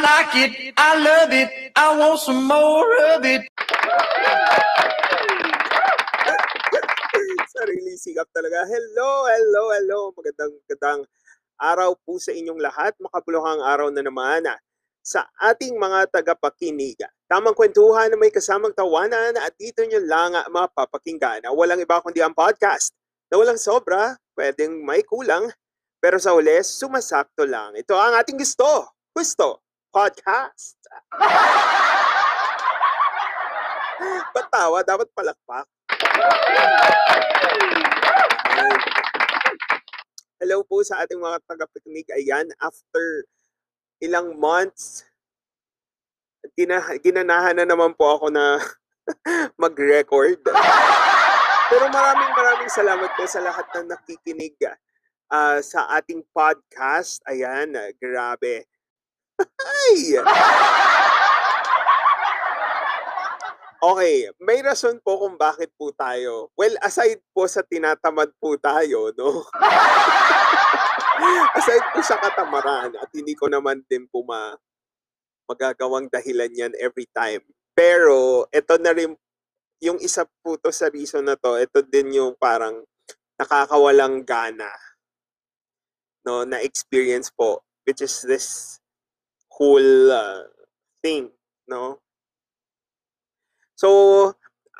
like it, I love it, I want some more of it. Sarili sikap talaga. Hello, hello, hello. Magandang, magandang araw po sa inyong lahat. Makabuluhang araw na naman ah, sa ating mga tagapakinig. Tamang kwentuhan na may kasamang tawanan at dito nyo lang ah, mapapakinggan. Ah, Walang iba kundi ang podcast na walang sobra, pwedeng may kulang, pero sa uli, sumasakto lang. Ito ang ating gusto. Gusto. Podcast. Ba't tawa? Dapat palakpak. Hello po sa ating mga tagapakinig. Ayan, after ilang months, gina, ginanahan na naman po ako na mag-record. Pero maraming maraming salamat po sa lahat na nakikinig ah, sa ating podcast. Ayan, grabe. Ay! Okay, may rason po kung bakit po tayo. Well, aside po sa tinatamad po tayo, no? aside po sa katamaran at hindi ko naman din po ma magagawang dahilan yan every time. Pero ito na rin yung isa po to sa reason na to, ito din yung parang nakakawalang gana no na experience po which is this whole uh, thing, no? So,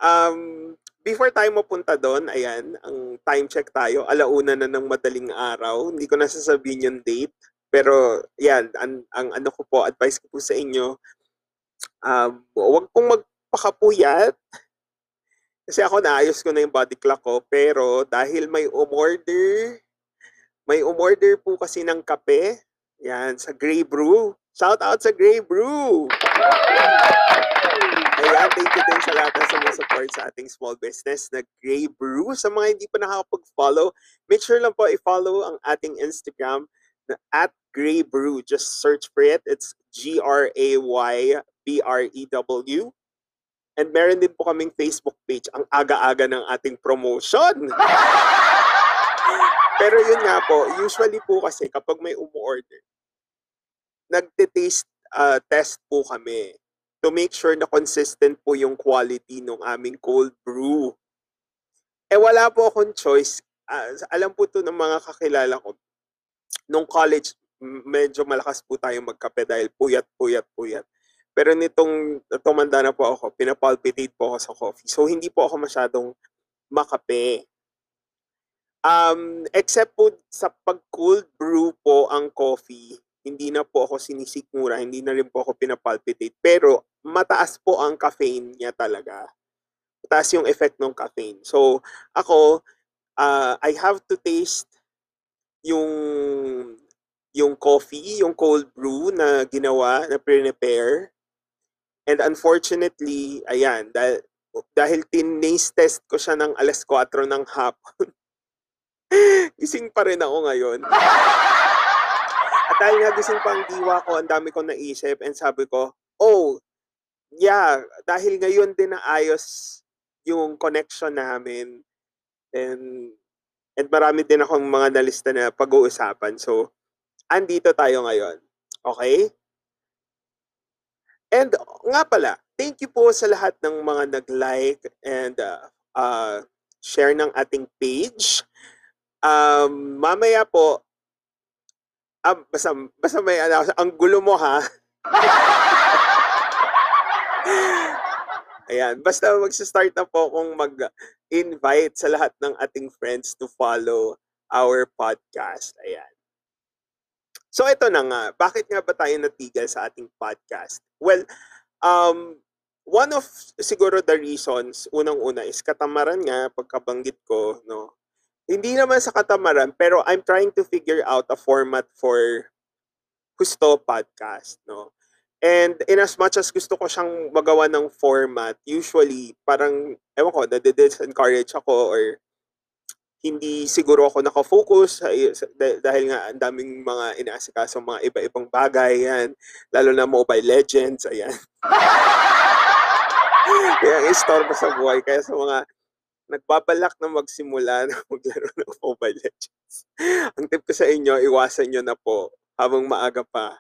um, before tayo mapunta doon, ayan, ang time check tayo, alauna na ng madaling araw. Hindi ko na sasabihin yung date. Pero, yan, ang, ang ano ko po, advice ko po sa inyo, um, huwag pong magpakapuyat. Kasi ako naayos ko na yung body clock ko. Pero, dahil may umorder, may umorder po kasi ng kape. Yan, sa Grey Brew. Shout out sa Grey Brew! Ayan, thank you din sa lahat ng sumusupport sa ating small business na Grey Brew. Sa mga hindi pa nakakapag-follow, make sure lang po i-follow ang ating Instagram na at Grey Brew. Just search for it. It's G-R-A-Y-B-R-E-W. And meron din po kaming Facebook page. Ang aga-aga ng ating promotion. Pero yun nga po, usually po kasi kapag may umu-order, nagte-taste uh, test po kami to make sure na consistent po yung quality ng aming cold brew. Eh wala po akong choice. Ah, alam po to ng mga kakilala ko. Nung college, medyo malakas po tayong magkape dahil puyat, puyat, puyat. Pero nitong tumanda na po ako, pinapalpitate po ako sa coffee. So hindi po ako masyadong makape. Um, except po sa pag cold brew po ang coffee, hindi na po ako sinisikmura, hindi na rin po ako pinapalpitate. Pero mataas po ang caffeine niya talaga. Mataas yung effect ng caffeine. So, ako, uh, I have to taste yung yung coffee, yung cold brew na ginawa, na prepare. And unfortunately, ayan, dahil, dahil tin-taste test ko siya ng alas 4 ng hapon, gising pa rin ako ngayon. Dahil nga gising pa ang diwa ko, ang dami kong naisip and sabi ko, oh, yeah, dahil ngayon din naayos yung connection namin and and marami din akong mga nalista na pag-uusapan. So, andito tayo ngayon. Okay? And nga pala, thank you po sa lahat ng mga nag-like and uh, uh, share ng ating page. Um, mamaya po, ah, basta, basta may ano, ang gulo mo ha. Ayan, basta magsa-start na po kung mag-invite sa lahat ng ating friends to follow our podcast. Ayan. So ito na nga, bakit nga ba tayo natigil sa ating podcast? Well, um, one of siguro the reasons, unang-una is katamaran nga, pagkabanggit ko, no? Hindi naman sa katamaran, pero I'm trying to figure out a format for Gusto Podcast, no? And in as much as gusto ko siyang magawa ng format, usually parang, ewan ko, nade-disencourage ako or hindi siguro ako nakafocus dahil nga ang daming mga inaasikaso mga iba-ibang bagay yan, lalo na Mobile Legends, ayan. Kaya istorbo sa buhay. Kaya sa mga nagbabalak na magsimula na maglaro ng Mobile Legends, ang tip ko sa inyo, iwasan nyo na po habang maaga pa.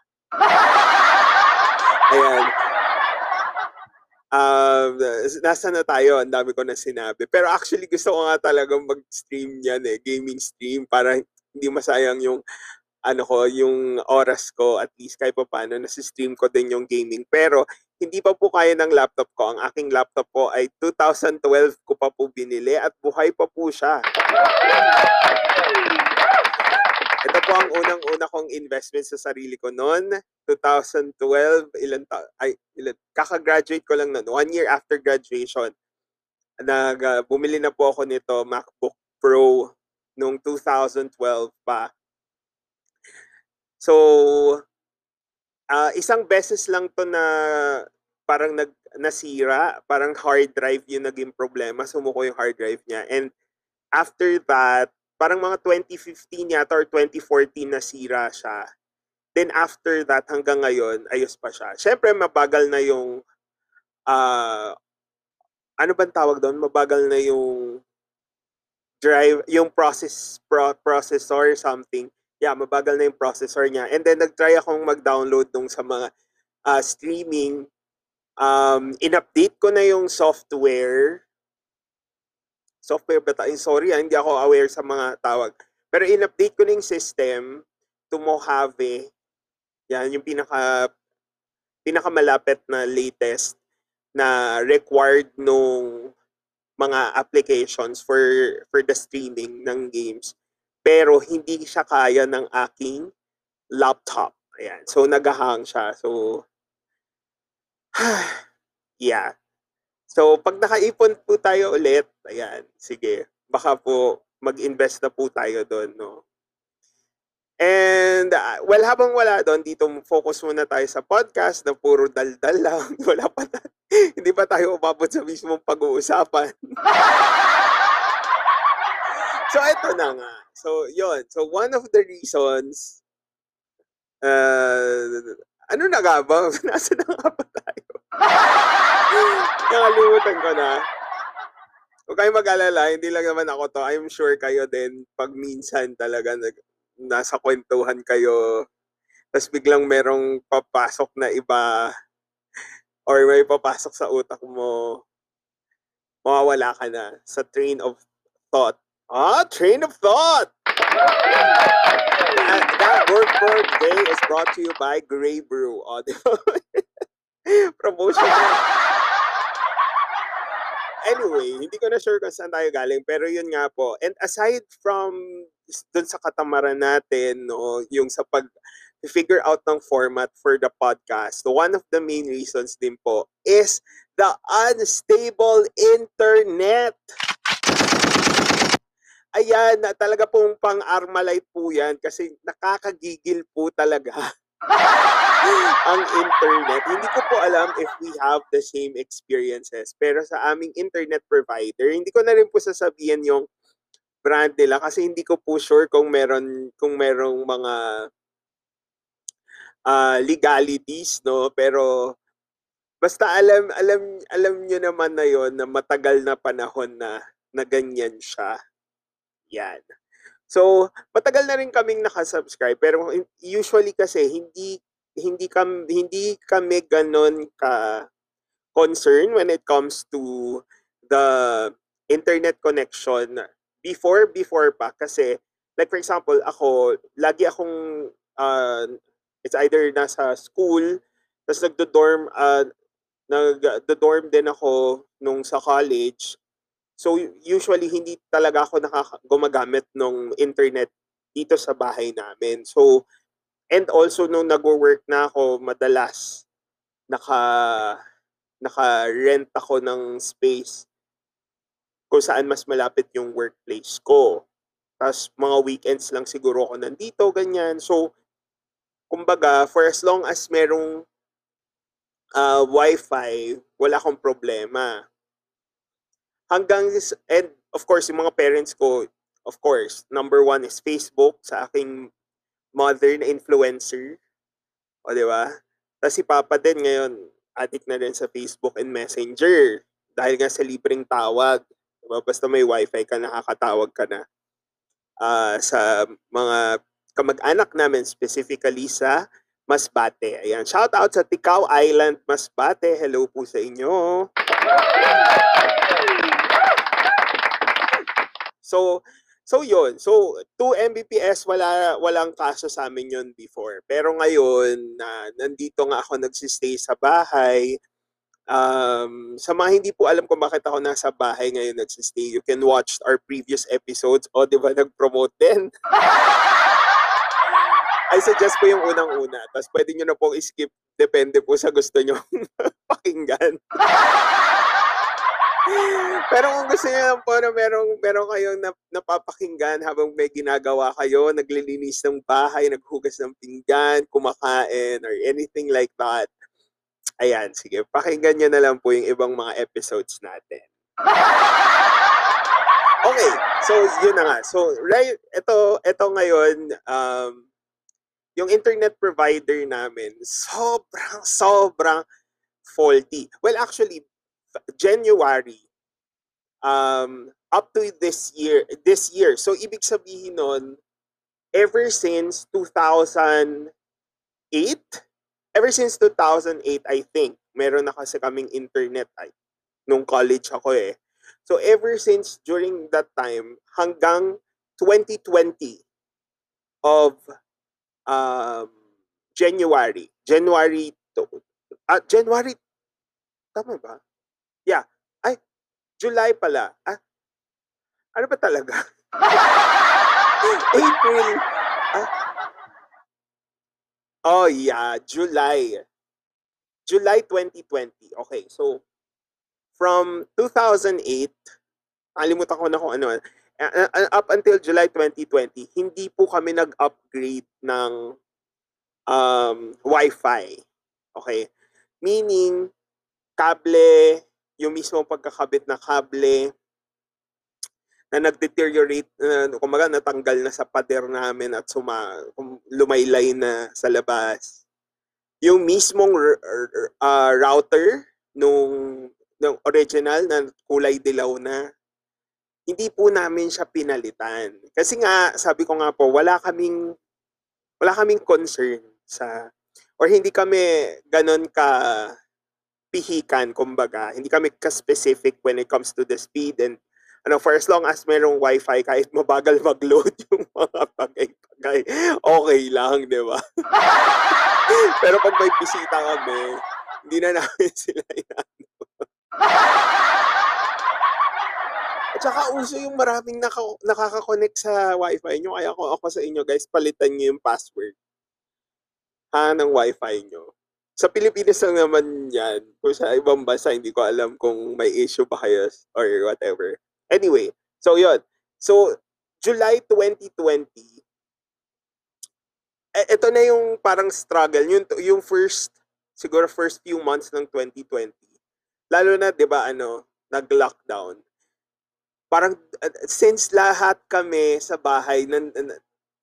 Ayan. Um, nasa na tayo? Ang dami ko na sinabi. Pero actually, gusto ko nga talagang mag-stream yan eh. Gaming stream para hindi masayang yung ano ko, yung oras ko at least kahit pa paano nasi-stream ko din yung gaming. Pero hindi pa po kaya ng laptop ko. Ang aking laptop po ay 2012 ko pa po binili at buhay pa po siya. Ito po ang unang-una kong investment sa sarili ko noon. 2012, ilan ta ay ilan, kaka-graduate ko lang noon. One year after graduation, nag uh, bumili na po ako nito MacBook Pro noong 2012 pa. So, uh, isang beses lang to na parang nag nasira, parang hard drive yung naging problema, sumuko yung hard drive niya. And after that, parang mga 2015 yata or 2014 nasira siya. Then after that, hanggang ngayon, ayos pa siya. Siyempre, mabagal na yung, uh, ano bang tawag doon? Mabagal na yung drive, yung process, pro, processor something. Yeah, mabagal na yung processor niya. And then, nag-try akong mag-download nung sa mga uh, streaming. Um, in-update ko na yung software. Software ba tayo? Sorry, ah, hindi ako aware sa mga tawag. Pero in-update ko na yung system to Mojave yan yung pinaka pinakamalapit na latest na required nung mga applications for for the streaming ng games. Pero hindi siya kaya ng aking laptop. Ayan. So nagahang siya. So yeah. So pag nakaipon po tayo ulit, ayan, sige. Baka po mag-invest na po tayo doon, no. And uh, well, habang wala doon, dito focus muna tayo sa podcast na puro daldal lang. Wala pa na, hindi pa tayo umabot sa mismong pag-uusapan. so, ito na nga. So, yon So, one of the reasons, uh, ano na nga ba? Nasa na nga ba tayo? Nakalimutan ko na. Huwag kayong mag-alala, hindi lang naman ako to. I'm sure kayo din, pag minsan talaga nag, nasa kwentuhan kayo, tapos biglang merong papasok na iba or may papasok sa utak mo, mawawala ka na sa train of thought. Ah, train of thought! that, that word for today is brought to you by Grey Brew. Oh? Promotion Anyway, hindi ko na sure kung saan tayo galing, pero yun nga po. And aside from dun sa katamaran natin, no, yung sa pag figure out ng format for the podcast, one of the main reasons din po is the unstable internet. Ayan, na talaga pong pang-armalite po yan kasi nakakagigil po talaga ang internet. Hindi ko po alam if we have the same experiences. Pero sa aming internet provider, hindi ko na rin po sasabihin yung brand nila kasi hindi ko po sure kung meron kung merong mga uh, legalities no pero basta alam alam alam niyo naman na yon na matagal na panahon na na ganyan siya. Yan. So, matagal na rin kaming naka-subscribe pero usually kasi hindi hindi kami hindi kami ganon ka concern when it comes to the internet connection before before pa kasi like for example ako lagi akong uh, it's either nasa school tapos nagdo-dorm uh, nag-dorm din ako nung sa college So usually hindi talaga ako nakaka- gumagamit ng internet dito sa bahay namin. So and also nung nagwo-work na ako madalas naka naka-rent ako ng space kung saan mas malapit yung workplace ko. Tapos mga weekends lang siguro ako nandito, ganyan. So, kumbaga, for as long as merong uh, wifi, wala akong problema hanggang, and of course, yung mga parents ko, of course, number one is Facebook sa aking mother na influencer. O, di ba? Tapos si Papa din ngayon, addict na rin sa Facebook and Messenger. Dahil nga sa libreng tawag. Diba? Basta may wifi ka, nakakatawag ka na. Uh, sa mga kamag-anak namin, specifically sa Masbate. Ayan, shout out sa Tikaw Island, Masbate. Hello po sa inyo. So, so yun. So, 2 Mbps, wala, walang kaso sa amin yun before. Pero ngayon, na nandito nga ako nagsistay sa bahay, um, sa mga hindi po alam kung bakit ako nasa bahay ngayon nagsistay, you can watch our previous episodes. O, di ba, nag-promote din? I suggest po yung unang-una. Tapos pwede nyo na pong skip. Depende po sa gusto nyo pakinggan. Pero kung gusto niyo po na merong, meron kayong nap- napapakinggan habang may ginagawa kayo, naglilinis ng bahay, naghugas ng pinggan, kumakain, or anything like that, ayan, sige, pakinggan nyo na lang po yung ibang mga episodes natin. Okay, so yun na nga. So, right, ito, ito ngayon, um, yung internet provider namin, sobrang, sobrang faulty. Well, actually, January um up to this year this year. So ibig sabihin nun ever since 2008 ever since 2008 I think meron na kasi kaming internet ay nung college ako eh. So ever since during that time hanggang 2020 of um January January to, ah, January tama ba Yeah. Ay, July pala. Ah, ano ba talaga? April. Ah. Oh, yeah. July. July 2020. Okay, so from 2008, kalimutan ko na kung ano, uh, uh, up until July 2020, hindi po kami nag-upgrade ng um, Wi-Fi. Okay? Meaning, kable, yung mismo pagkakabit na kable na nag-deteriorate, uh, kumaga natanggal na sa pader namin at suma, lumaylay na sa labas. Yung mismong uh, router nung, nung original na kulay dilaw na, hindi po namin siya pinalitan. Kasi nga, sabi ko nga po, wala kaming, wala kaming concern sa, or hindi kami ganon ka pihikan, kumbaga. Hindi kami ka-specific when it comes to the speed and ano, for as long as merong wifi, kahit mabagal mag-load yung mga bagay-bagay, okay lang, di ba? Pero pag may bisita kami, hindi na namin sila inano. At saka uso yung maraming naka, nakaka-connect sa wifi nyo. Kaya kung ako sa inyo, guys, palitan nyo yung password. Ha, ng wifi nyo. Sa Pilipinas lang naman yan. Kung sa ibang bansa, hindi ko alam kung may issue ba kayo or whatever. Anyway, so yun. So, July 2020, eh, ito na yung parang struggle. Yung, yung first, siguro first few months ng 2020. Lalo na, di ba, ano, nag-lockdown. Parang, uh, since lahat kami sa bahay, nan,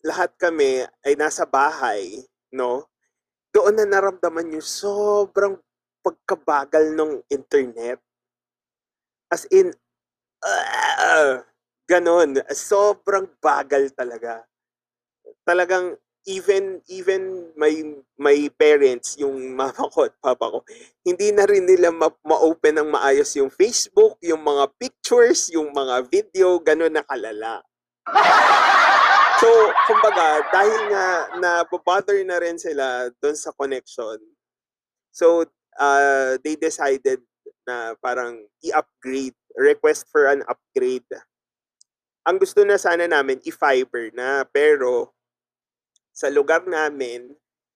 lahat kami ay nasa bahay, no? Doon na naramdaman yung sobrang pagkabagal ng internet. As in, uh, ganon. Sobrang bagal talaga. Talagang even even may may parents yung mama ko at papa ko hindi na rin nila ma- ma-open ng maayos yung Facebook yung mga pictures yung mga video ganun na kalala So, kumbaga, dahil nga na-bother na rin sila doon sa connection, so uh, they decided na parang i-upgrade, request for an upgrade. Ang gusto na sana namin, i-fiber na, pero sa lugar namin,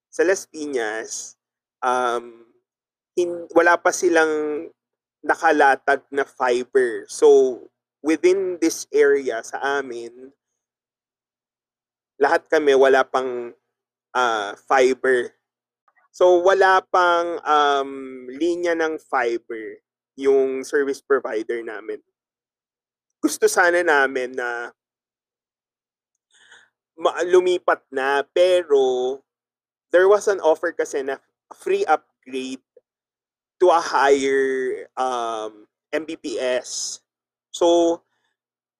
sa Las Piñas, um, hin- wala pa silang nakalatag na fiber. So, within this area sa amin, lahat kami wala pang uh, fiber. So wala pang um, linya ng fiber yung service provider namin. Gusto sana namin na lumipat na pero there was an offer kasi na free upgrade to a higher um, Mbps. So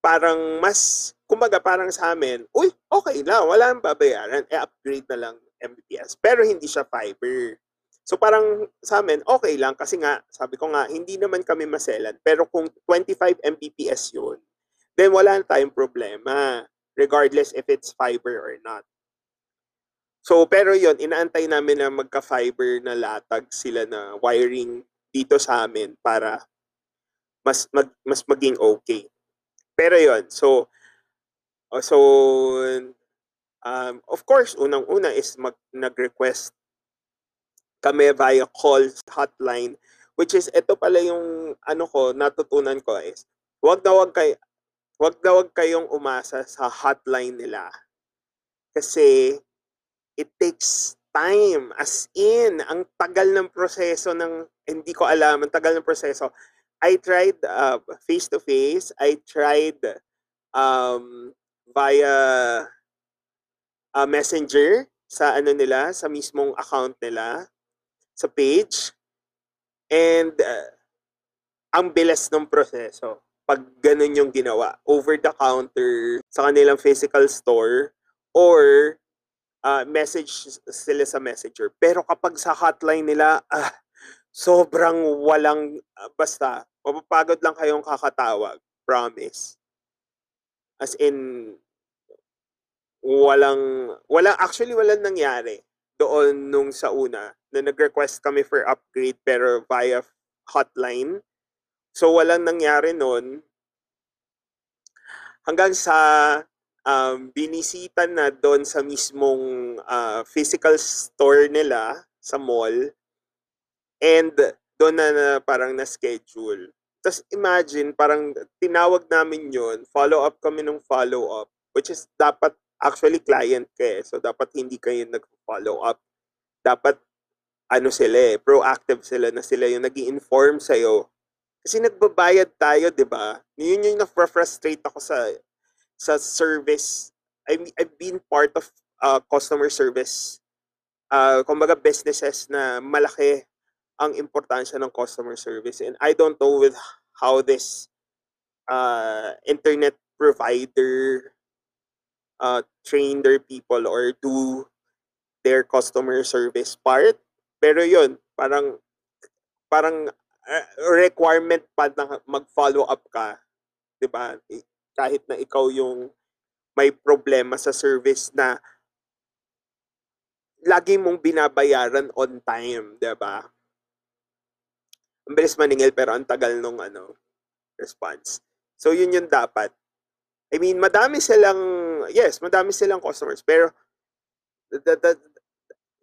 parang mas kumbaga parang sa amin, uy, okay lang, wala nang babayaran, e-upgrade na lang. Mbps. Pero hindi siya fiber. So parang sa amin, okay lang kasi nga, sabi ko nga, hindi naman kami maselan. Pero kung 25 Mbps yun, then wala na tayong problema regardless if it's fiber or not. So pero yun, inaantay namin na magka-fiber na latag sila na wiring dito sa amin para mas mag, mas maging okay. Pero yun, so oh, so um, of course, unang-una is mag, nag-request kami via calls hotline which is ito pala yung ano ko natutunan ko is wag na wag kay wag na wag kayong umasa sa hotline nila. Kasi it takes time as in ang tagal ng proseso ng hindi ko alam ang tagal ng proseso. I tried uh, face to face I tried um via uh, messenger sa ano nila sa mismong account nila sa page. And uh, ang bilis ng proseso pag ganun yung ginawa. Over the counter sa kanilang physical store or uh, message sila sa messenger. Pero kapag sa hotline nila ah, sobrang walang uh, basta mapapagod lang kayong kakatawag promise as in walang walang actually walang nangyari doon nung sa una na nag-request kami for upgrade pero via hotline. So walang nangyari noon hanggang sa um, binisita na doon sa mismong uh, physical store nila sa mall and doon na, na parang na-schedule. Tapos imagine, parang tinawag namin yon follow up kami ng follow up, which is dapat actually client ka eh. So, dapat hindi kayo nag-follow up. Dapat, ano sila eh, proactive sila na sila yung nag inform sa'yo. Kasi nagbabayad tayo, di ba? Yun yung na-frustrate ako sa sa service. I, I've been part of uh, customer service. Uh, kumbaga businesses na malaki ang importansya ng customer service. And I don't know with how this uh, internet provider uh, train their people or do their customer service part. Pero yun, parang parang uh, requirement pa na mag-follow up ka, 'di ba? Kahit na ikaw yung may problema sa service na lagi mong binabayaran on time, 'di ba? Ang bilis maningil pero ang tagal nung ano response. So yun yung dapat. I mean, madami silang, yes, madami silang customers, pero that, that,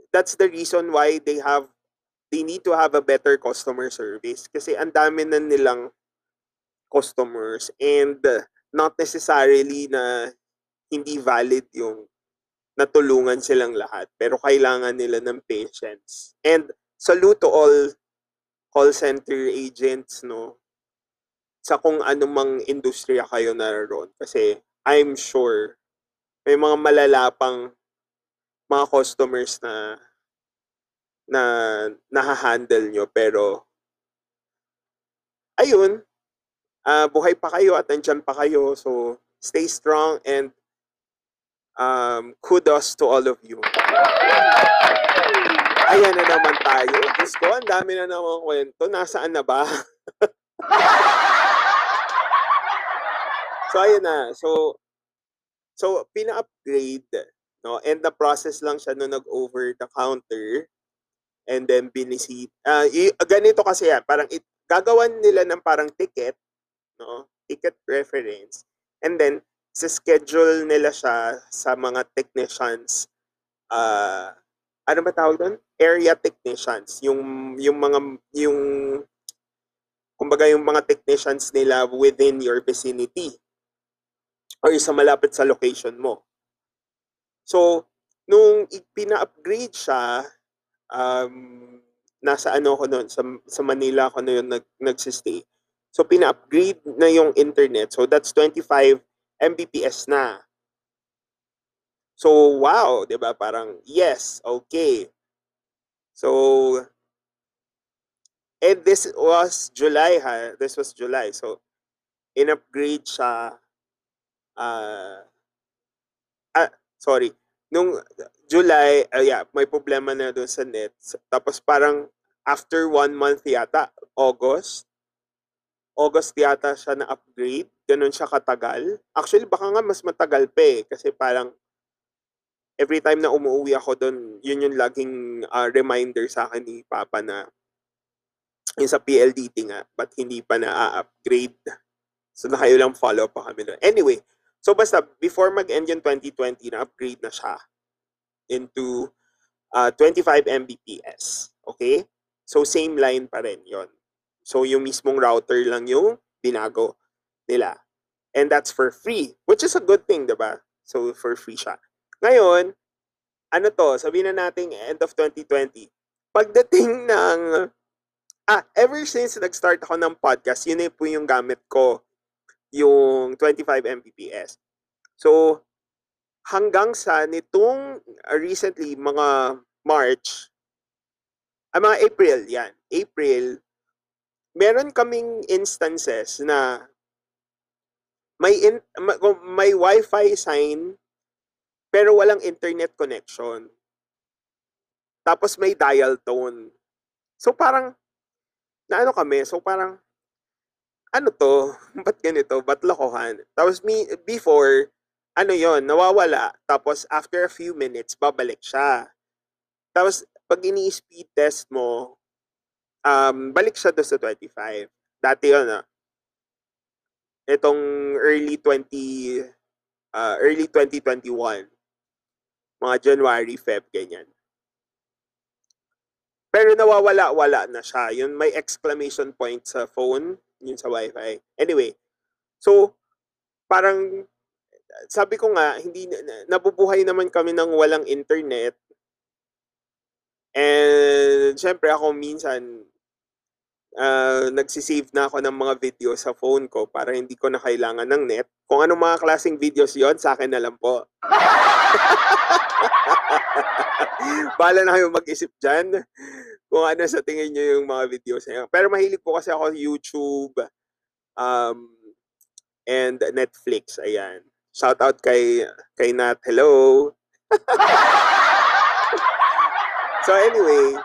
that's the reason why they have, they need to have a better customer service. Kasi ang dami na nilang customers and not necessarily na hindi valid yung natulungan silang lahat. Pero kailangan nila ng patience. And salute to all call center agents, no? sa kung anumang industriya kayo naroon. Kasi I'm sure may mga malalapang mga customers na na nahahandle nyo. Pero ayun, uh, buhay pa kayo at nandyan pa kayo. So stay strong and um, kudos to all of you. Ayan na naman tayo. Diyos ko, ang dami na naman kwento. Nasaan na ba? So ayun na. So so pina-upgrade, no? And the process lang siya no nag-over the counter and then binisit. Uh, y- ganito kasi yan, parang it, gagawan nila ng parang ticket, no? Ticket reference. And then schedule nila siya sa mga technicians uh, ano ba tawag doon? Area technicians, yung yung mga yung kumbaga yung mga technicians nila within your vicinity or sa malapit sa location mo. So, nung pina-upgrade siya, um, nasa ano ko noon, sa, sa Manila ako noon nag, nagsistay. So, pina-upgrade na yung internet. So, that's 25 Mbps na. So, wow, 'di ba? Parang yes, okay. So, and this was July ha. This was July. So, in-upgrade siya uh, ah, sorry, nung July, uh, yeah, may problema na doon sa net. Tapos parang after one month yata, August, August yata siya na-upgrade. Ganun siya katagal. Actually, baka nga mas matagal pa eh. Kasi parang every time na umuwi ako doon, yun yung laging uh, reminder sa akin ni Papa na yung sa PLDT nga, but hindi pa na-upgrade. So, nakayo lang follow pa kami doon. Anyway, so basta, before mag-end yung 2020, na-upgrade na siya into uh, 25 Mbps. Okay? So, same line pa rin yon. So, yung mismong router lang yung binago nila. And that's for free, which is a good thing, diba? So, for free siya. Ngayon, ano to, sabihin na natin end of 2020, pagdating ng, ah, ever since nag-start ako ng podcast, yun po yung gamit ko, yung 25 Mbps. So, hanggang sa nitong recently, mga March, ah, mga April, yan, April, meron kaming instances na may in, may wifi sign pero walang internet connection. Tapos may dial tone. So parang na ano kami, so parang ano to? Ba't ganito? Ba't lokohan? Tapos me, before, ano yon nawawala. Tapos after a few minutes, babalik siya. Tapos pag ini-speed test mo, um, balik siya doon sa 25. Dati yun ah. Itong early 20, uh, early 2021 mga January, Feb, ganyan. Pero nawawala-wala na siya. Yun, may exclamation point sa phone, yun sa wifi. Anyway, so, parang, sabi ko nga, hindi, nabubuhay naman kami ng walang internet. And, syempre ako minsan, uh, nagsisave na ako ng mga video sa phone ko para hindi ko na kailangan ng net. Kung anong mga klaseng videos yon sa akin na lang po. Bala na kayo mag-isip dyan kung ano sa tingin nyo yung mga videos niya. Pero mahilig po kasi ako YouTube um, and Netflix. Ayan. Shout out kay, kay Nat. Hello! so anyway,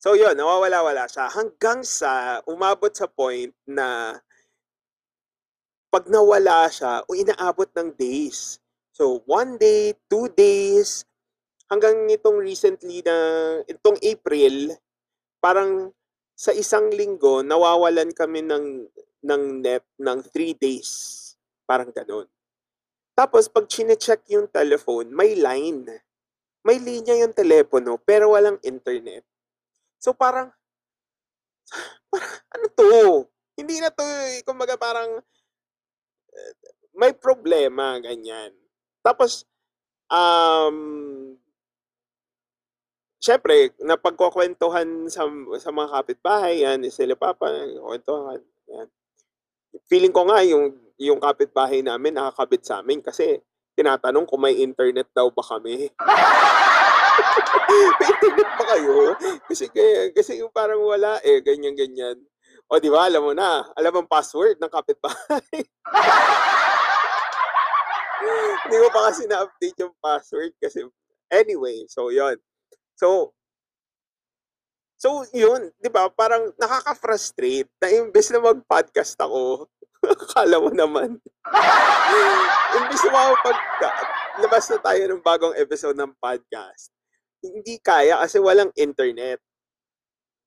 so yun, nawawala-wala siya hanggang sa umabot sa point na pag nawala siya, o inaabot ng days. So, one day, two days, hanggang nitong recently na, itong April, parang sa isang linggo, nawawalan kami ng, ng net ng three days. Parang ganun. Tapos, pag chinecheck yung telephone, may line. May linya yung telepono, pero walang internet. So, parang, parang ano to? Hindi na to, eh, kumbaga parang, uh, may problema, ganyan. Tapos, um, syempre, napagkukwentuhan sa, sa mga kapitbahay, yan, sila papa, kwentuhan, yan. Feeling ko nga yung, yung kapitbahay namin nakakabit sa amin kasi tinatanong kung may internet daw ba kami. may internet ba kayo? Kasi, kasi yung parang wala eh, ganyan-ganyan. O di ba, alam mo na, alam ang password ng kapitbahay. Hindi ko pa kasi na-update yung password kasi anyway, so yon. So So, yun, 'di ba? Parang nakaka-frustrate na imbes na mag-podcast ako, akala mo naman. imbes na pag labas na tayo ng bagong episode ng podcast, hindi kaya kasi walang internet.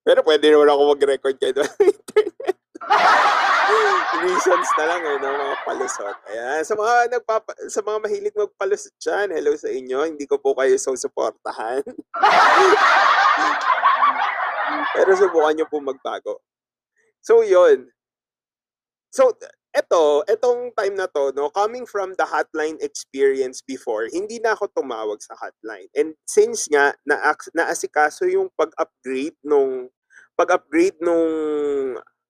Pero pwede naman ako mag-record kayo ng internet. Reasons na lang eh, no? mga palusot. Ayan. Sa mga, nagpapa, sa mga mahilig magpalusot dyan, hello sa inyo. Hindi ko po kayo so supportahan. Pero subukan nyo po magbago. So, yun. So, eto, etong time na to, no, coming from the hotline experience before, hindi na ako tumawag sa hotline. And since nga, na naasikaso yung pag-upgrade nung pag-upgrade nung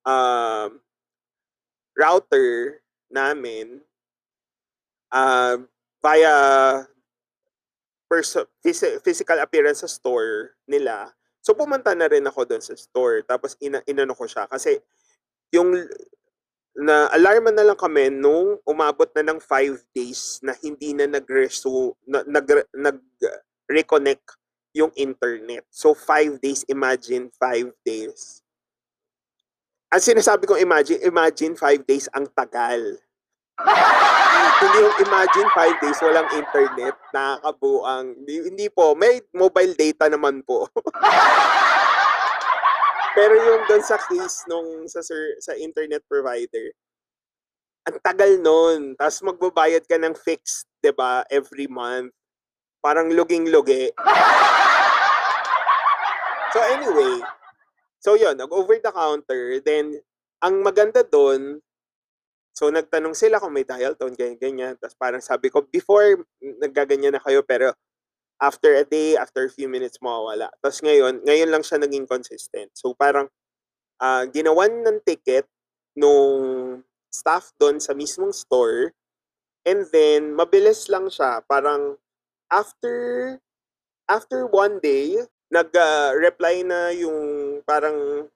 uh, router namin uh, via perso- phys- physical appearance sa store nila. So pumunta na rin ako doon sa store tapos ina inano ko siya kasi yung na alarma na lang kami nung umabot na ng 5 days na hindi na nag-resu na, nag nag-reconnect yung internet. So 5 days, imagine 5 days. Ang sinasabi kong imagine, imagine 5 days ang tagal. hindi yung imagine 5 days walang internet, nakakabuang. Hindi, hindi po, may mobile data naman po. Pero yung doon sa case nung sa sir, sa internet provider, ang tagal nun. Tapos magbabayad ka ng fixed, 'di ba, every month. Parang luging-lugi. so anyway, so yun, nag-over the counter. Then, ang maganda doon, so nagtanong sila kung may dial tone, ganyan-ganyan. Tapos parang sabi ko, before, naggaganyan na kayo, pero after a day, after a few minutes, mawawala. Tapos ngayon, ngayon lang siya naging consistent. So parang uh, ginawan ng ticket nung staff doon sa mismong store and then mabilis lang siya. Parang after after one day, nag-reply uh, na yung parang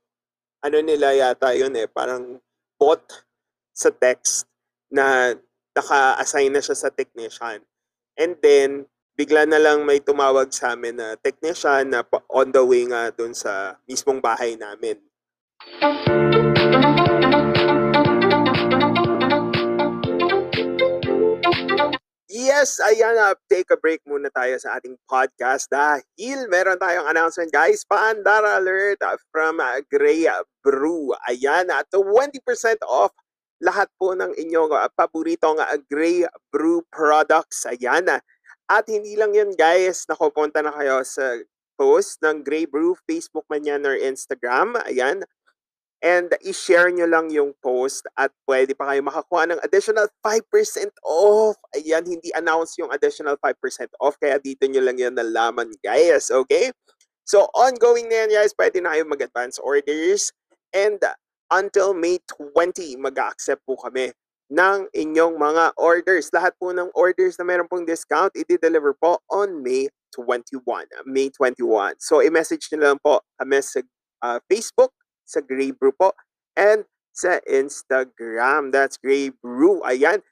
ano nila yata yun eh, parang bot sa text na naka-assign na siya sa technician. And then, bigla na lang may tumawag sa amin na technician na on the way nga doon sa mismong bahay namin. Yes, ayan na. Take a break muna tayo sa ating podcast dahil meron tayong announcement guys. Pandara alert from uh, Grey Brew. Ayan, at 20% off lahat po ng inyong uh, paboritong uh, Grey Brew products. Ayan, at hindi lang yun guys, nakupunta na kayo sa post ng Grey Brew, Facebook man yan or Instagram. Ayan. And i-share nyo lang yung post at pwede pa kayo makakuha ng additional 5% off. Ayan, hindi announce yung additional 5% off. Kaya dito nyo lang yan nalaman guys. Okay? So ongoing na yan guys, pwede na kayo mag-advance orders. And until May 20, mag-accept po kami ng inyong mga orders. Lahat po ng orders na meron pong discount, i-deliver po on May 21. May 21. So, i-message nyo lang po kami sa uh, Facebook, sa Grey Brew po, and sa Instagram. That's Grey Brew. Ayan.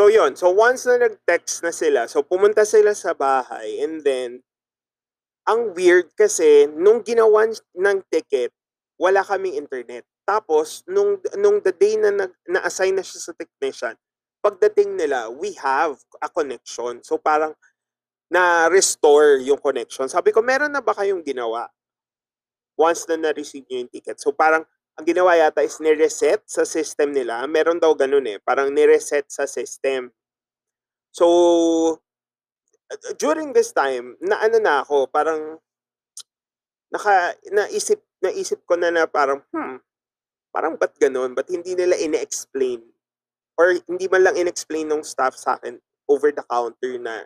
So yon so once na nag-text na sila, so pumunta sila sa bahay and then ang weird kasi nung ginawa ng ticket, wala kaming internet. Tapos nung nung the day na nag, na-assign na siya sa technician, pagdating nila, we have a connection. So parang na-restore yung connection. Sabi ko, meron na ba kayong ginawa once na na-receive nyo yung ticket? So parang ang ginawa yata is ni-reset sa system nila. Meron daw ganun eh. Parang ni-reset sa system. So, during this time, na ano na ako, parang naka, naisip, naisip ko na na parang, hmm, parang ba't ganun? Ba't hindi nila ine-explain? Or hindi man lang in-explain ng staff sa akin over the counter na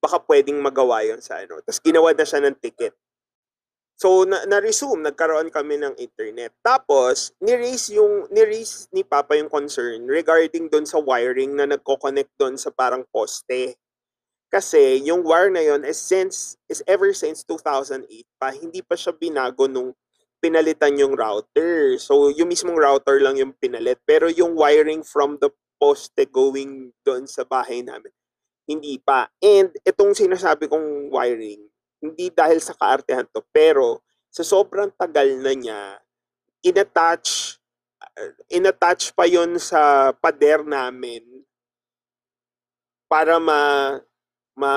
baka pwedeng magawa yon sa ano. Tapos ginawa na siya ng ticket. So, na, na-resume, nagkaroon kami ng internet. Tapos, ni-raise yung, ni-raise ni Papa yung concern regarding doon sa wiring na nagko-connect doon sa parang poste. Kasi, yung wire na yon is since, is ever since 2008 pa, hindi pa siya binago nung pinalitan yung router. So, yung mismong router lang yung pinalit. Pero yung wiring from the poste going doon sa bahay namin, hindi pa. And itong sinasabi kong wiring, hindi dahil sa kaartehan to, pero sa sobrang tagal na niya, inattach, uh, inattach pa yon sa pader namin para ma, ma,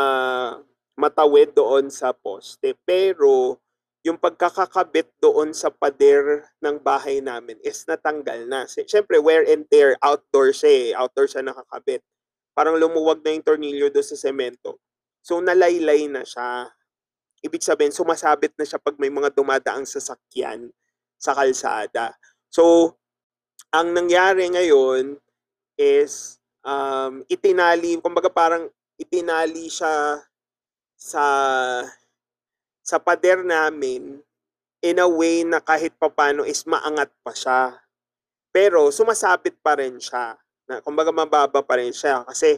matawid doon sa poste. Pero, yung pagkakakabit doon sa pader ng bahay namin is natanggal na. Siyempre, wear and tear, outdoor siya eh. Outdoor siya nakakabit. Parang lumuwag na yung tornilyo doon sa semento. So, nalaylay na siya. Ibig sabihin, sumasabit na siya pag may mga dumadaang sasakyan sa kalsada. So, ang nangyari ngayon is um, itinali, kumbaga parang itinali siya sa sa pader namin in a way na kahit papano is maangat pa siya. Pero sumasabit pa rin siya. Na, kumbaga mababa pa rin siya kasi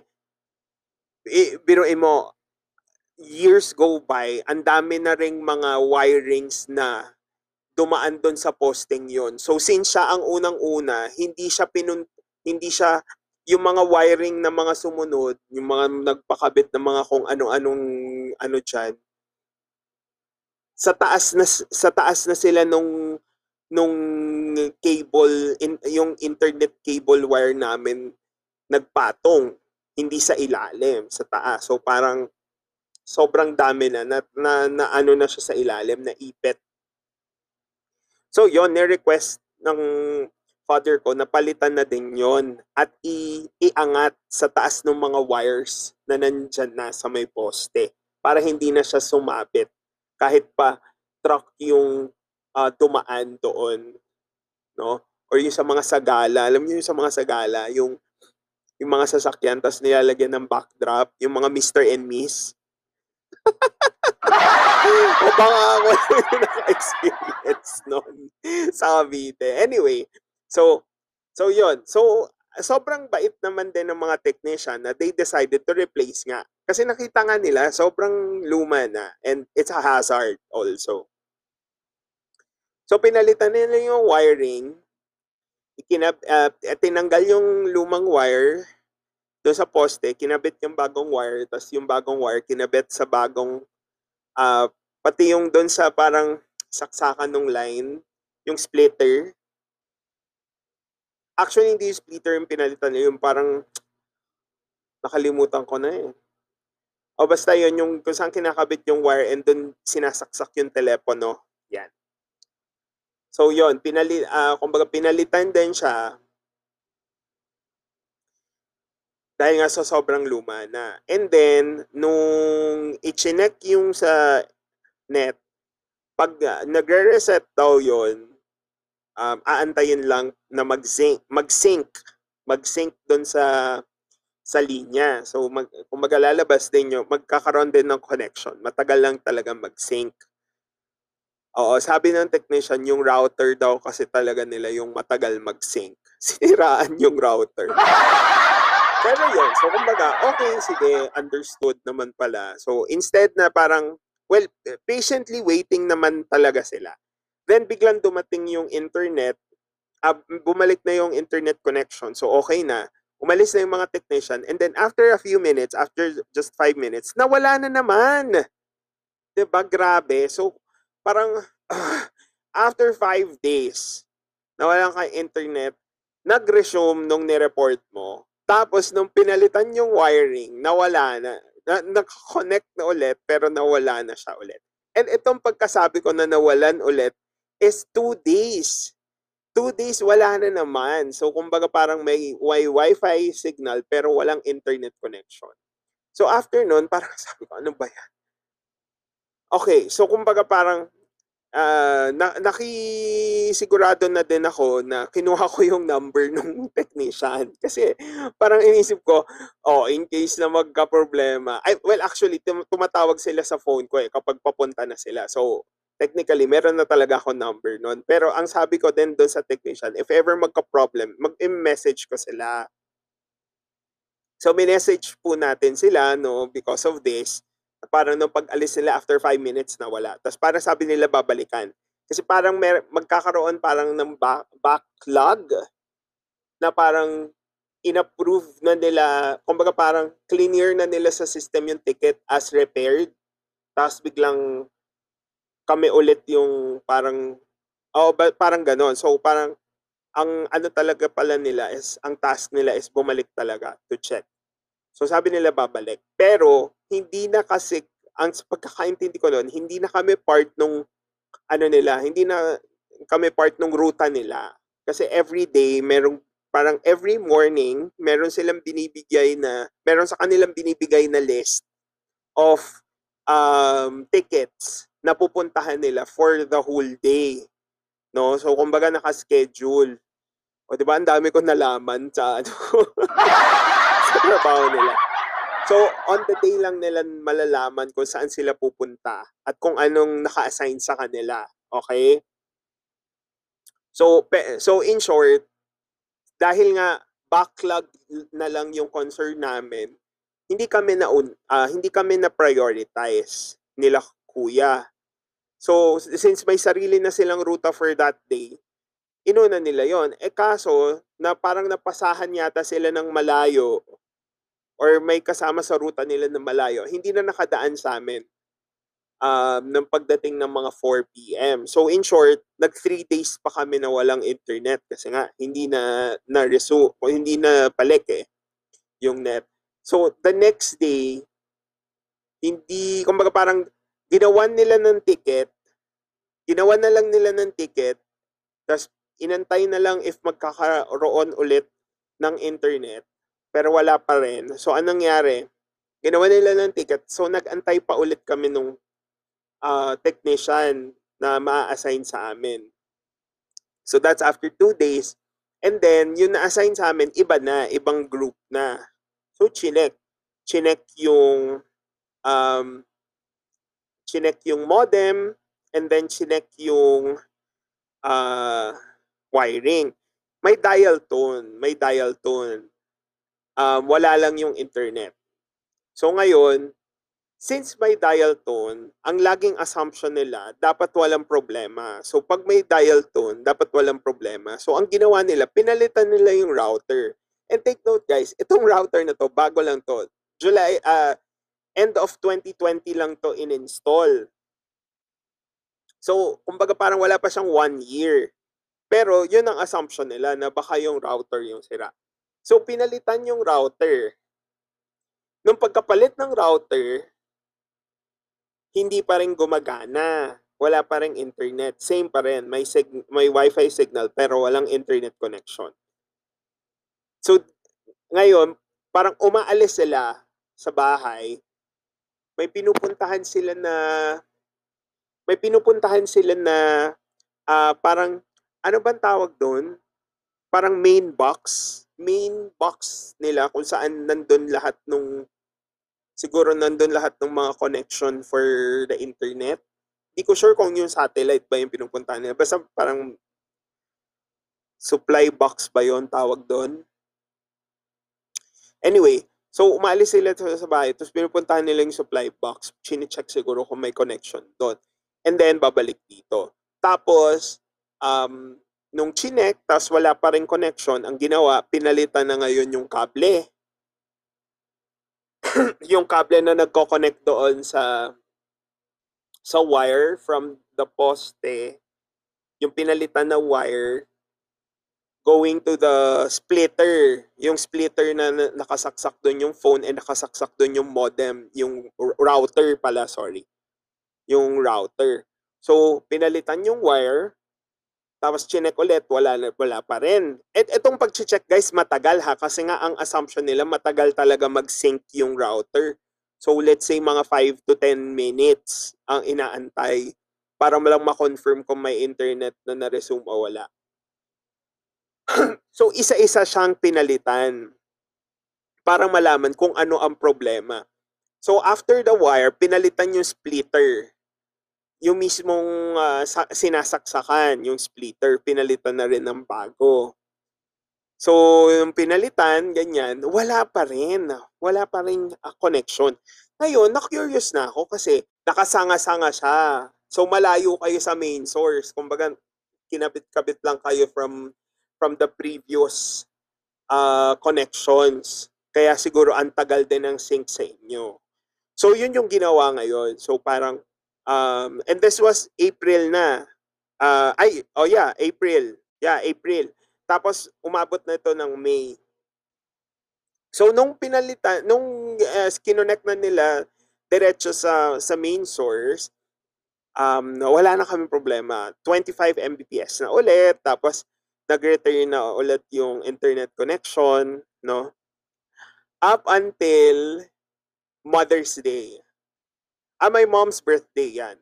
i, biruin mo years go by, ang dami na ring mga wirings na dumaan doon sa posting yon. So since siya ang unang-una, hindi siya pinun hindi siya yung mga wiring na mga sumunod, yung mga nagpakabit ng mga kung ano-anong ano diyan. Sa taas na sa taas na sila nung nung cable in, yung internet cable wire namin nagpatong hindi sa ilalim sa taas so parang sobrang dami na na, na, na ano na siya sa ilalim na ipit so yon ni-request ng father ko na palitan na din yon at i, iangat sa taas ng mga wires na nandyan na sa may poste para hindi na siya sumabit kahit pa truck yung uh, tumaan doon, no? Or yung sa mga sagala, alam niyo yung sa mga sagala, yung yung mga sasakyan tapos nilalagyan ng backdrop, yung mga Mr. and Miss. baka ako yung naka-experience noon sa Cavite. Anyway, so, so yon So, sobrang bait naman din ng mga technician na they decided to replace nga. Kasi nakita nga nila, sobrang luma na and it's a hazard also. So pinalitan nila yung wiring, ikinab uh, tinanggal yung lumang wire doon sa poste, kinabit yung bagong wire, tapos yung bagong wire kinabit sa bagong uh, pati yung doon sa parang saksakan ng line, yung splitter. Actually, hindi yung splitter yung pinalitan niya, yung parang nakalimutan ko na eh. O basta yun, yung kung saan kinakabit yung wire and doon sinasaksak yung telepono. Yan. So yon pinali uh, kumbaga pinalitan din siya dahil nga sa sobrang luma na. And then, nung i-check yung sa net, pag uh, nagre-reset daw yon um, aantayin lang na mag-sync, mag-sync, mag-sync doon sa sa linya. So, mag, kung magalalabas din yung, magkakaroon din ng connection. Matagal lang talaga mag-sync. Oo, sabi ng technician, yung router daw kasi talaga nila yung matagal mag-sync. Siniraan yung router. Pero yun, so kumbaga, okay, sige, understood naman pala. So instead na parang, well, patiently waiting naman talaga sila. Then biglang dumating yung internet, uh, bumalik na yung internet connection. So okay na, umalis na yung mga technician. And then after a few minutes, after just five minutes, nawala na naman. ba Grabe. So parang uh, after five days na walang kang internet, nag-resume nung ni-report mo. Tapos nung pinalitan yung wiring, nawala na. na Nag-connect na ulit pero nawala na siya ulit. And itong pagkasabi ko na nawalan ulit is two days. Two days wala na naman. So kumbaga parang may wi-fi signal pero walang internet connection. So after nun, parang sabi ko, ano ba yan? Okay, so kumbaga parang uh, na, nakisigurado na din ako na kinuha ko yung number ng technician. Kasi parang inisip ko, oh, in case na magka-problema. Ay, well, actually, tum- tumatawag sila sa phone ko eh kapag papunta na sila. So, technically, meron na talaga ako number noon. Pero ang sabi ko din doon sa technician, if ever magka-problem, mag-message ko sila. So, message po natin sila, no, because of this parang nung pag-alis nila after 5 minutes na wala. Tapos parang sabi nila babalikan. Kasi parang may, magkakaroon parang ng back, backlog na parang inapprove na nila, kumbaga parang clear na nila sa system yung ticket as repaired. Tapos biglang kami ulit yung parang, oh, parang ganon. So parang, ang ano talaga pala nila is, ang task nila is bumalik talaga to check. So sabi nila babalik. Pero hindi na kasi ang pagkakaintindi ko noon, hindi na kami part nung ano nila, hindi na kami part nung ruta nila. Kasi every day merong parang every morning meron silang binibigay na meron sa kanilang binibigay na list of um, tickets na pupuntahan nila for the whole day. No? So kumbaga naka-schedule. O di ba ang dami ko nalaman sa ano sa trabaho nila. So, on the day lang nila malalaman kung saan sila pupunta at kung anong naka-assign sa kanila. Okay? So, pe, so in short, dahil nga backlog na lang yung concern namin, hindi kami na ah, hindi kami na prioritize nila kuya. So since may sarili na silang ruta for that day, inuna nila yon. Eh kaso na parang napasahan yata sila ng malayo or may kasama sa ruta nila na malayo, hindi na nakadaan sa amin um, ng pagdating ng mga 4 p.m. So in short, nag 3 days pa kami na walang internet kasi nga hindi na na resu o hindi na balik eh yung net. So the next day hindi kumbaga parang ginawan nila ng ticket, ginawan na lang nila ng ticket, tapos inantay na lang if magkakaroon ulit ng internet, pero wala pa rin. So anong nangyari? Ginawa nila ng ticket, so nag-antay pa ulit kami nung uh, technician na ma-assign sa amin. So that's after two days. And then, yung na-assign sa amin, iba na, ibang group na. So, chinek. Chinek yung, um, chinek yung modem, and then chinek yung uh, wiring. May dial tone, may dial tone. Um, wala lang yung internet. So ngayon, since may dial tone, ang laging assumption nila, dapat walang problema. So pag may dial tone, dapat walang problema. So ang ginawa nila, pinalitan nila yung router. And take note guys, itong router na to, bago lang to. July, uh, end of 2020 lang to in-install. So, kumbaga parang wala pa siyang one year. Pero yun ang assumption nila na baka yung router yung sira. So, pinalitan yung router. Nung pagkapalit ng router, hindi pa rin gumagana. Wala pa rin internet. Same pa rin. May, sig- may wifi signal pero walang internet connection. So, ngayon, parang umaalis sila sa bahay. May pinupuntahan sila na may pinupuntahan sila na ah, parang ano bang tawag doon? Parang main box. Main box nila kung saan nandun lahat nung siguro nandun lahat ng mga connection for the internet. Hindi ko sure kung yung satellite ba yung pinupuntahan nila. Basta parang supply box ba yon tawag doon? Anyway, so umalis sila sa bahay, tapos pinupuntahan nila yung supply box. Chine-check siguro kung may connection doon. And then, babalik dito. Tapos, um, nung chinek, tapos wala pa rin connection, ang ginawa, pinalitan na ngayon yung kable. yung kable na nagko-connect doon sa sa wire from the poste, yung pinalitan na wire, going to the splitter. Yung splitter na na- nakasaksak doon yung phone and nakasaksak doon yung modem, yung router pala, sorry. Yung router. So, pinalitan yung wire, tapos chinek ulit, wala, wala pa rin. At itong pag-check guys, matagal ha, kasi nga ang assumption nila, matagal talaga mag-sync yung router. So, let's say mga 5 to 10 minutes ang inaantay para lang ma-confirm kung may internet na na-resume o wala. So, isa-isa siyang pinalitan para malaman kung ano ang problema. So, after the wire, pinalitan yung splitter. Yung mismong ah, sa- sinasaksakan, yung splitter, pinalitan na rin ng bago. So, yung pinalitan, ganyan, wala pa rin. Wala pa rin ah, connection. Ngayon, na-curious na ako kasi nakasanga-sanga siya. So, malayo kayo sa main source. Kumbaga, kinabit-kabit lang kayo from from the previous uh, connections. Kaya siguro ang tagal din ng sync sa inyo. So, yun yung ginawa ngayon. So, parang, um, and this was April na. Uh, ay, oh yeah, April. Yeah, April. Tapos, umabot na ito ng May. So, nung pinalitan, nung uh, kinonect na nila diretso sa, sa main source, um, wala na kami problema. 25 Mbps na ulit. Tapos, nag-return na ulit yung internet connection, no? Up until Mother's Day. Ah, my mom's birthday yan.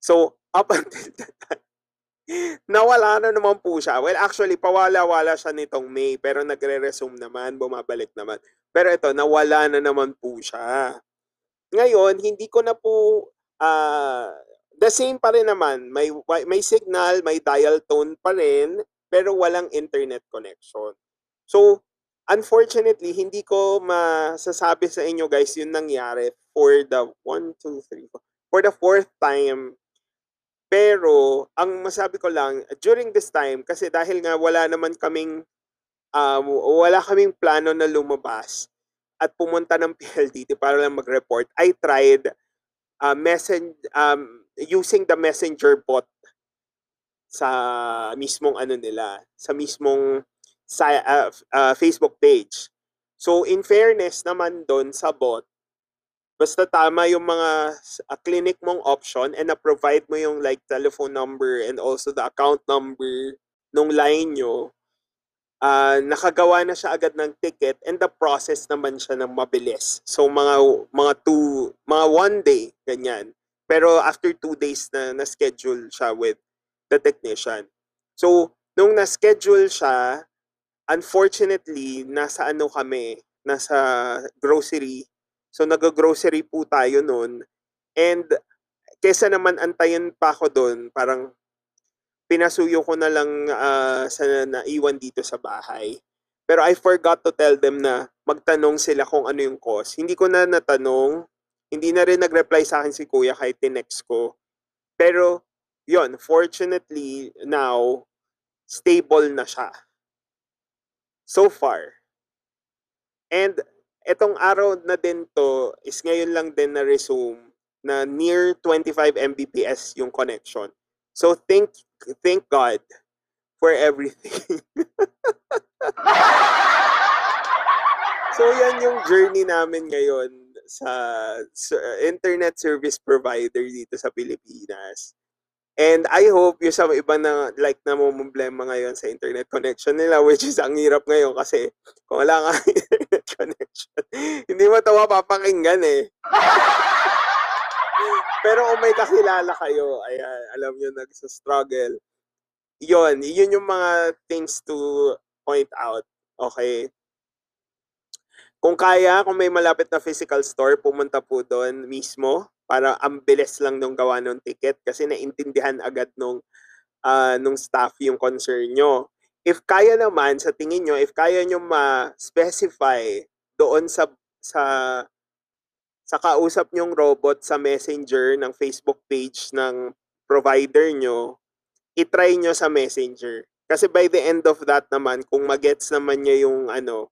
So, up until that nawala na naman po siya. Well, actually, pawala-wala siya nitong May, pero nagre-resume naman, bumabalik naman. Pero ito, nawala na naman po siya. Ngayon, hindi ko na po, ah, the same pa rin naman. May, may signal, may dial tone pa rin, pero walang internet connection. So, unfortunately, hindi ko masasabi sa inyo guys yung nangyari for the 1, 2, 3, 4, for the fourth time. Pero, ang masabi ko lang, during this time, kasi dahil nga wala naman kaming, um, wala kaming plano na lumabas at pumunta ng PLDT para lang mag-report, I tried uh, message, um, using the messenger bot sa mismong ano nila, sa mismong sa uh, uh, Facebook page. So in fairness naman doon sa bot, basta tama yung mga uh, clinic mong option and na-provide mo yung like telephone number and also the account number nung line nyo, uh, nakagawa na siya agad ng ticket and the process naman siya ng mabilis. So mga mga two, mga one day, ganyan. Pero after two days na na-schedule siya with the technician. So, nung na-schedule siya, unfortunately, nasa ano kami, nasa grocery. So, nag-grocery po tayo noon. And, kesa naman antayin pa ako doon, parang pinasuyo ko na lang uh, sa naiwan dito sa bahay. Pero I forgot to tell them na magtanong sila kung ano yung cause. Hindi ko na natanong. Hindi na rin nag-reply sa akin si kuya kahit tinext ko. Pero, yon fortunately, now, stable na siya so far. And etong araw na din to is ngayon lang din na resume na near 25 Mbps yung connection. So thank thank God for everything. so yan yung journey namin ngayon sa, sa internet service provider dito sa Pilipinas. And I hope yung sa iba na like na mo problema ngayon sa internet connection nila which is ang hirap ngayon kasi kung wala ka internet connection, hindi mo ito mapapakinggan eh. Pero kung may kakilala kayo, ayan, alam nyo nagsa-struggle, yun, yun yung mga things to point out. Okay? Kung kaya, kung may malapit na physical store, pumunta po doon mismo para ang bilis lang nung gawa ng ticket kasi naintindihan agad nung uh, nung staff yung concern nyo. If kaya naman sa tingin nyo, if kaya nyo ma-specify doon sa sa sa kausap nyong robot sa messenger ng Facebook page ng provider nyo, itry nyo sa messenger. Kasi by the end of that naman, kung magets naman niya yung ano,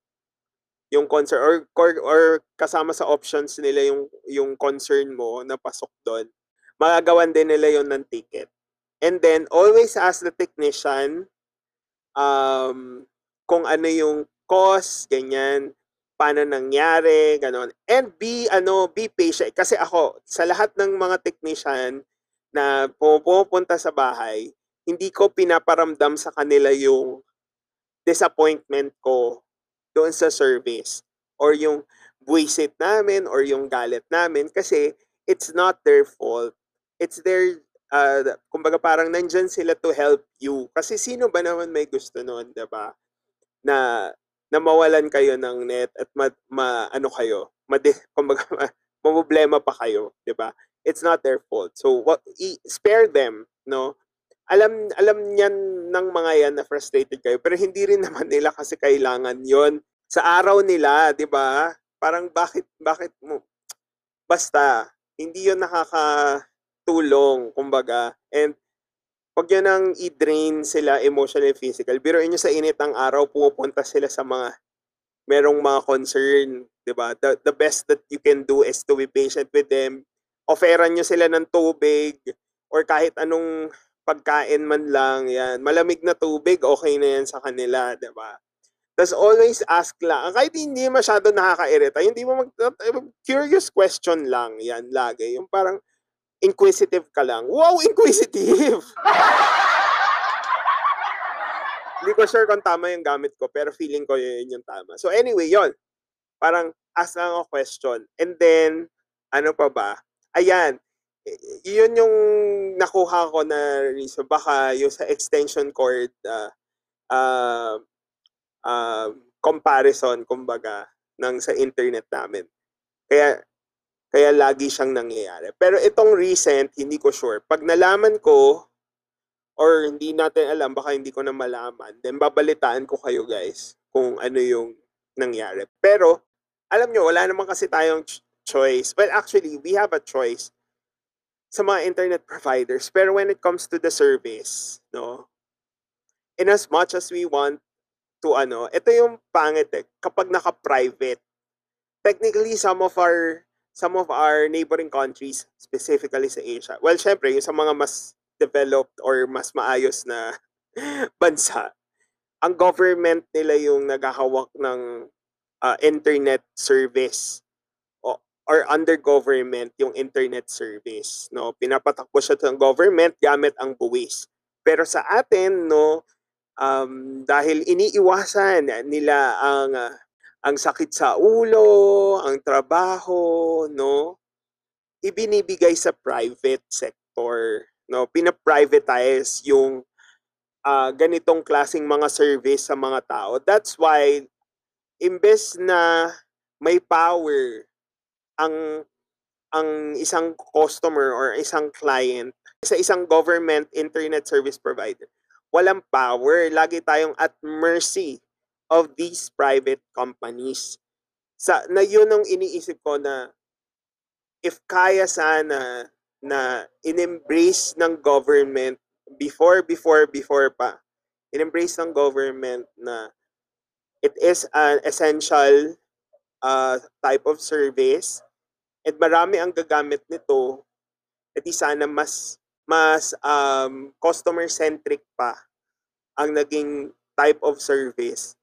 yung concern or, or or kasama sa options nila yung yung concern mo na pasok doon magagawan din nila yon ng ticket. And then always ask the technician um kung ano yung cause ganyan paano nangyari ganon. And be ano be patient. Kasi ako sa lahat ng mga technician na pumupunta sa bahay hindi ko pinaparamdam sa kanila yung disappointment ko doon sa service or yung buwisit namin or yung galit namin kasi it's not their fault. It's their, uh, kumbaga parang nandyan sila to help you. Kasi sino ba naman may gusto noon, ba? Na, na mawalan kayo ng net at ma, ma ano kayo, ma, kumbaga, ma, problema pa kayo, di ba? It's not their fault. So, what, spare them, no? Alam alam niyan ng mga yan na frustrated kayo pero hindi rin naman nila kasi kailangan yon sa araw nila, 'di ba? Parang bakit bakit mo basta hindi yon nakakatulong kumbaga. And pag yun ang i-drain sila emotionally physical. Biro inyo sa init ng araw pumupunta sila sa mga merong mga concern 'di ba? The, the best that you can do is to be patient with them. Offeran nyo sila ng tubig or kahit anong pagkain man lang, yan. Malamig na tubig, okay na yan sa kanila, di ba? Tapos always ask lang. Kahit hindi masyado nakaka-irita, hindi mo mag... Curious question lang, yan, lagi. Yung parang inquisitive ka lang. Wow, inquisitive! hindi ko sure kung tama yung gamit ko, pero feeling ko yun yung tama. So anyway, yon Parang ask lang ako question. And then, ano pa ba? Ayan, yun yung nakuha ko na reason. Baka yung sa extension cord, uh, uh, uh, comparison, kumbaga, ng sa internet namin. Kaya, kaya lagi siyang nangyayari. Pero itong recent, hindi ko sure. Pag nalaman ko, or hindi natin alam, baka hindi ko na malaman, then babalitaan ko kayo guys kung ano yung nangyari. Pero, alam nyo, wala naman kasi tayong ch- choice. Well, actually, we have a choice sa mga internet providers. Pero when it comes to the service, no, in as much as we want to ano, ito yung pangit eh, kapag naka-private, technically some of our some of our neighboring countries, specifically sa Asia, well, syempre, yung sa mga mas developed or mas maayos na bansa, ang government nila yung naghahawak ng uh, internet service or under government yung internet service no pinapatakbo siya ng government gamit ang buwis pero sa atin no um, dahil iniiwasan nila ang uh, ang sakit sa ulo, ang trabaho, no? Ibinibigay sa private sector, no? Pina-privatize yung uh, ganitong klasing mga service sa mga tao. That's why imbes na may power ang ang isang customer or isang client sa isang government internet service provider, walang power. Lagi tayong at mercy of these private companies. Sa na yun ang iniisip ko na if kaya sana na in-embrace ng government before before before pa in-embrace ng government na it is an essential uh, type of service at marami ang gagamit nito at sana mas mas um, customer centric pa ang naging type of service.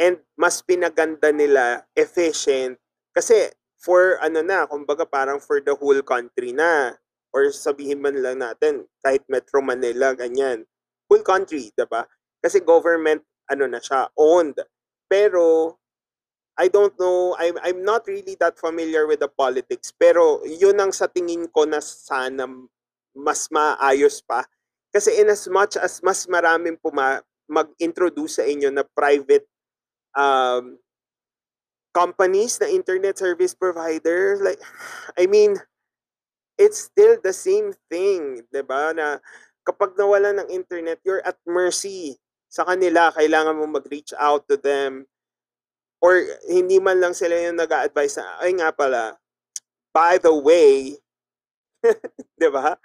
And mas pinaganda nila efficient. Kasi for ano na kumbaga parang for the whole country na. Or sabihin man lang natin kahit Metro Manila ganyan. Whole country 'di ba? Kasi government ano na siya owned. Pero I don't know I'm I'm not really that familiar with the politics pero yun ang sa tingin ko na sana mas maayos pa. Kasi in as much as mas maraming puma mag-introduce sa inyo na private um, companies na internet service provider like I mean it's still the same thing ba? Na kapag nawala ng internet you're at mercy sa kanila. Kailangan mo mag-reach out to them or hindi man lang sila yung nag-a-advise na ay nga pala by the way 'di ba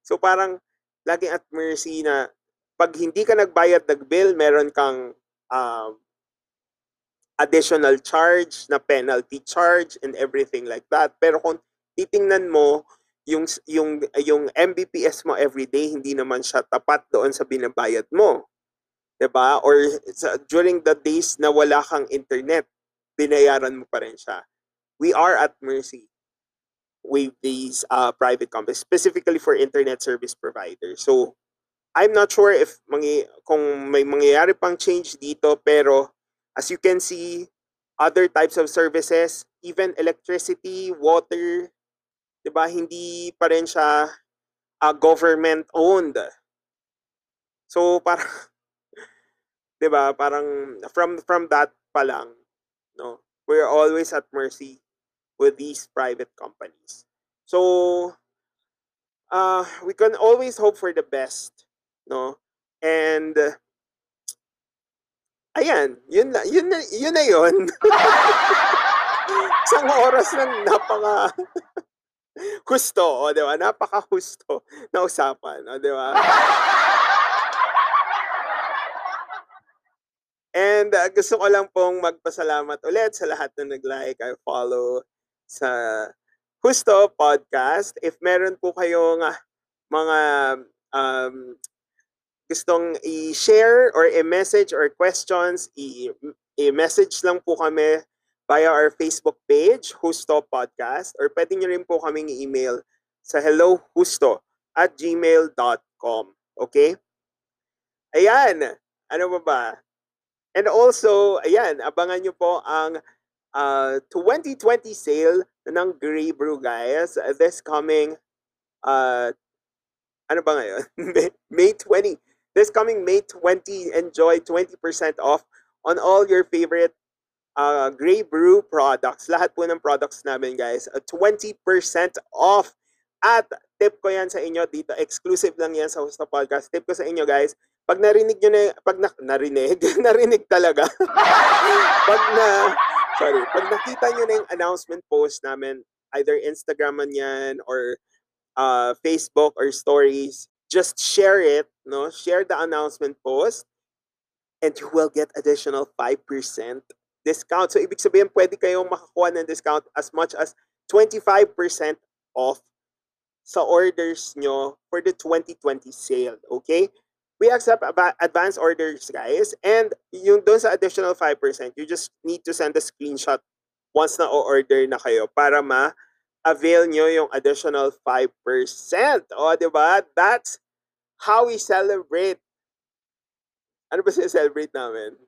so parang laging at mercy na pag hindi ka nagbayad ng bill meron kang um, additional charge, na penalty charge and everything like that. Pero kung titingnan mo yung yung yung Mbps mo everyday hindi naman siya tapat doon sa binabayad mo. 'Di ba? Or sa, during the days na wala kang internet, binayaran mo pa rin siya. We are at mercy with these uh, private companies, specifically for internet service providers. So, I'm not sure if mangi kung may mangyayari pang change dito, pero as you can see, other types of services, even electricity, water, 'di ba, hindi pa rin siya uh, government owned. So parang 'di ba, parang from from that pa lang, no. We're always at mercy with these private companies. So uh, we can always hope for the best, no? And Ayan, yun na yun na yun na yun. Isang oras ng napaka husto, o di ba? Napaka-husto na usapan, o di ba? And uh, gusto ko lang pong magpasalamat ulit sa lahat na nag-like or follow sa Husto Podcast. If meron po kayong uh, mga um, gustong i-share or i-message or questions, i-message lang po kami via our Facebook page, Husto Podcast, or pwede nyo rin po kaming i-email sa hellohusto at gmail.com. Okay? Ayan. Ano ba ba? And also, ayan, abangan nyo po ang uh, 2020 sale ng Grey Brew, guys. This coming, uh, ano ba ngayon? May 20. This coming May 20, enjoy 20% off on all your favorite uh, Grey Brew products. Lahat po ng products namin, guys. Uh, 20% off. At tip ko yan sa inyo dito. Exclusive lang yan sa Hosta Podcast. Tip ko sa inyo, guys. Pag narinig nyo na, pag na, narinig, narinig talaga. pag na, sorry, pag nakita nyo na yung announcement post namin, either Instagram man yan or uh, Facebook or stories, just share it, no? Share the announcement post and you will get additional 5% discount. So, ibig sabihin, pwede kayong makakuha ng discount as much as 25% off sa orders nyo for the 2020 sale. Okay? We accept advance orders, guys. And yung doon sa additional 5%, you just need to send a screenshot once na o-order na kayo para ma-avail nyo yung additional 5%. O, di ba? That's how we celebrate. Ano ba celebrate namin?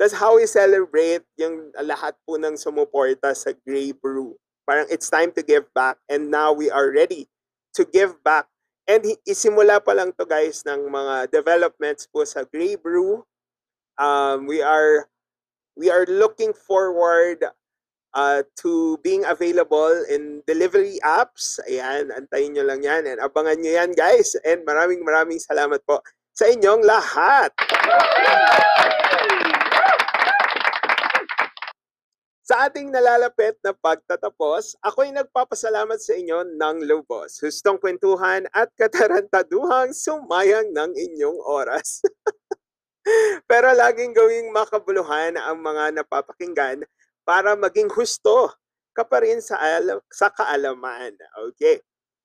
That's how we celebrate yung lahat po ng sumuporta sa Grey Brew. Parang it's time to give back and now we are ready to give back. And isimula pa lang to guys ng mga developments po sa Grey Brew. Um, we are we are looking forward uh, to being available in delivery apps. Ayan, antayin nyo lang yan and abangan nyo yan guys. And maraming maraming salamat po sa inyong lahat. Sa ating nalalapit na pagtatapos, ako'y nagpapasalamat sa inyo ng lubos. Hustong kwentuhan at katarantaduhang sumayang ng inyong oras. Pero laging gawing makabuluhan ang mga napapakinggan para maging husto ka pa rin sa, alam, sa kaalaman. Okay.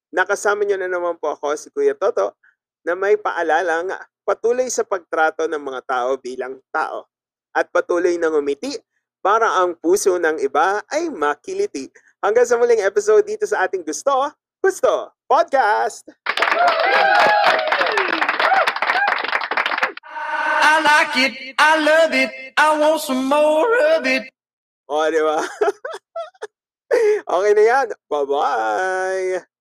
Nakasama nyo na naman po ako, si Kuya Toto, na may paalalang patuloy sa pagtrato ng mga tao bilang tao at patuloy na ngumiti para ang puso ng iba ay makiliti. Hanggang sa muling episode dito sa ating Gusto, Gusto Podcast! I like it. I love it. I want some more of it. O, di ba? okay na yan. Bye-bye!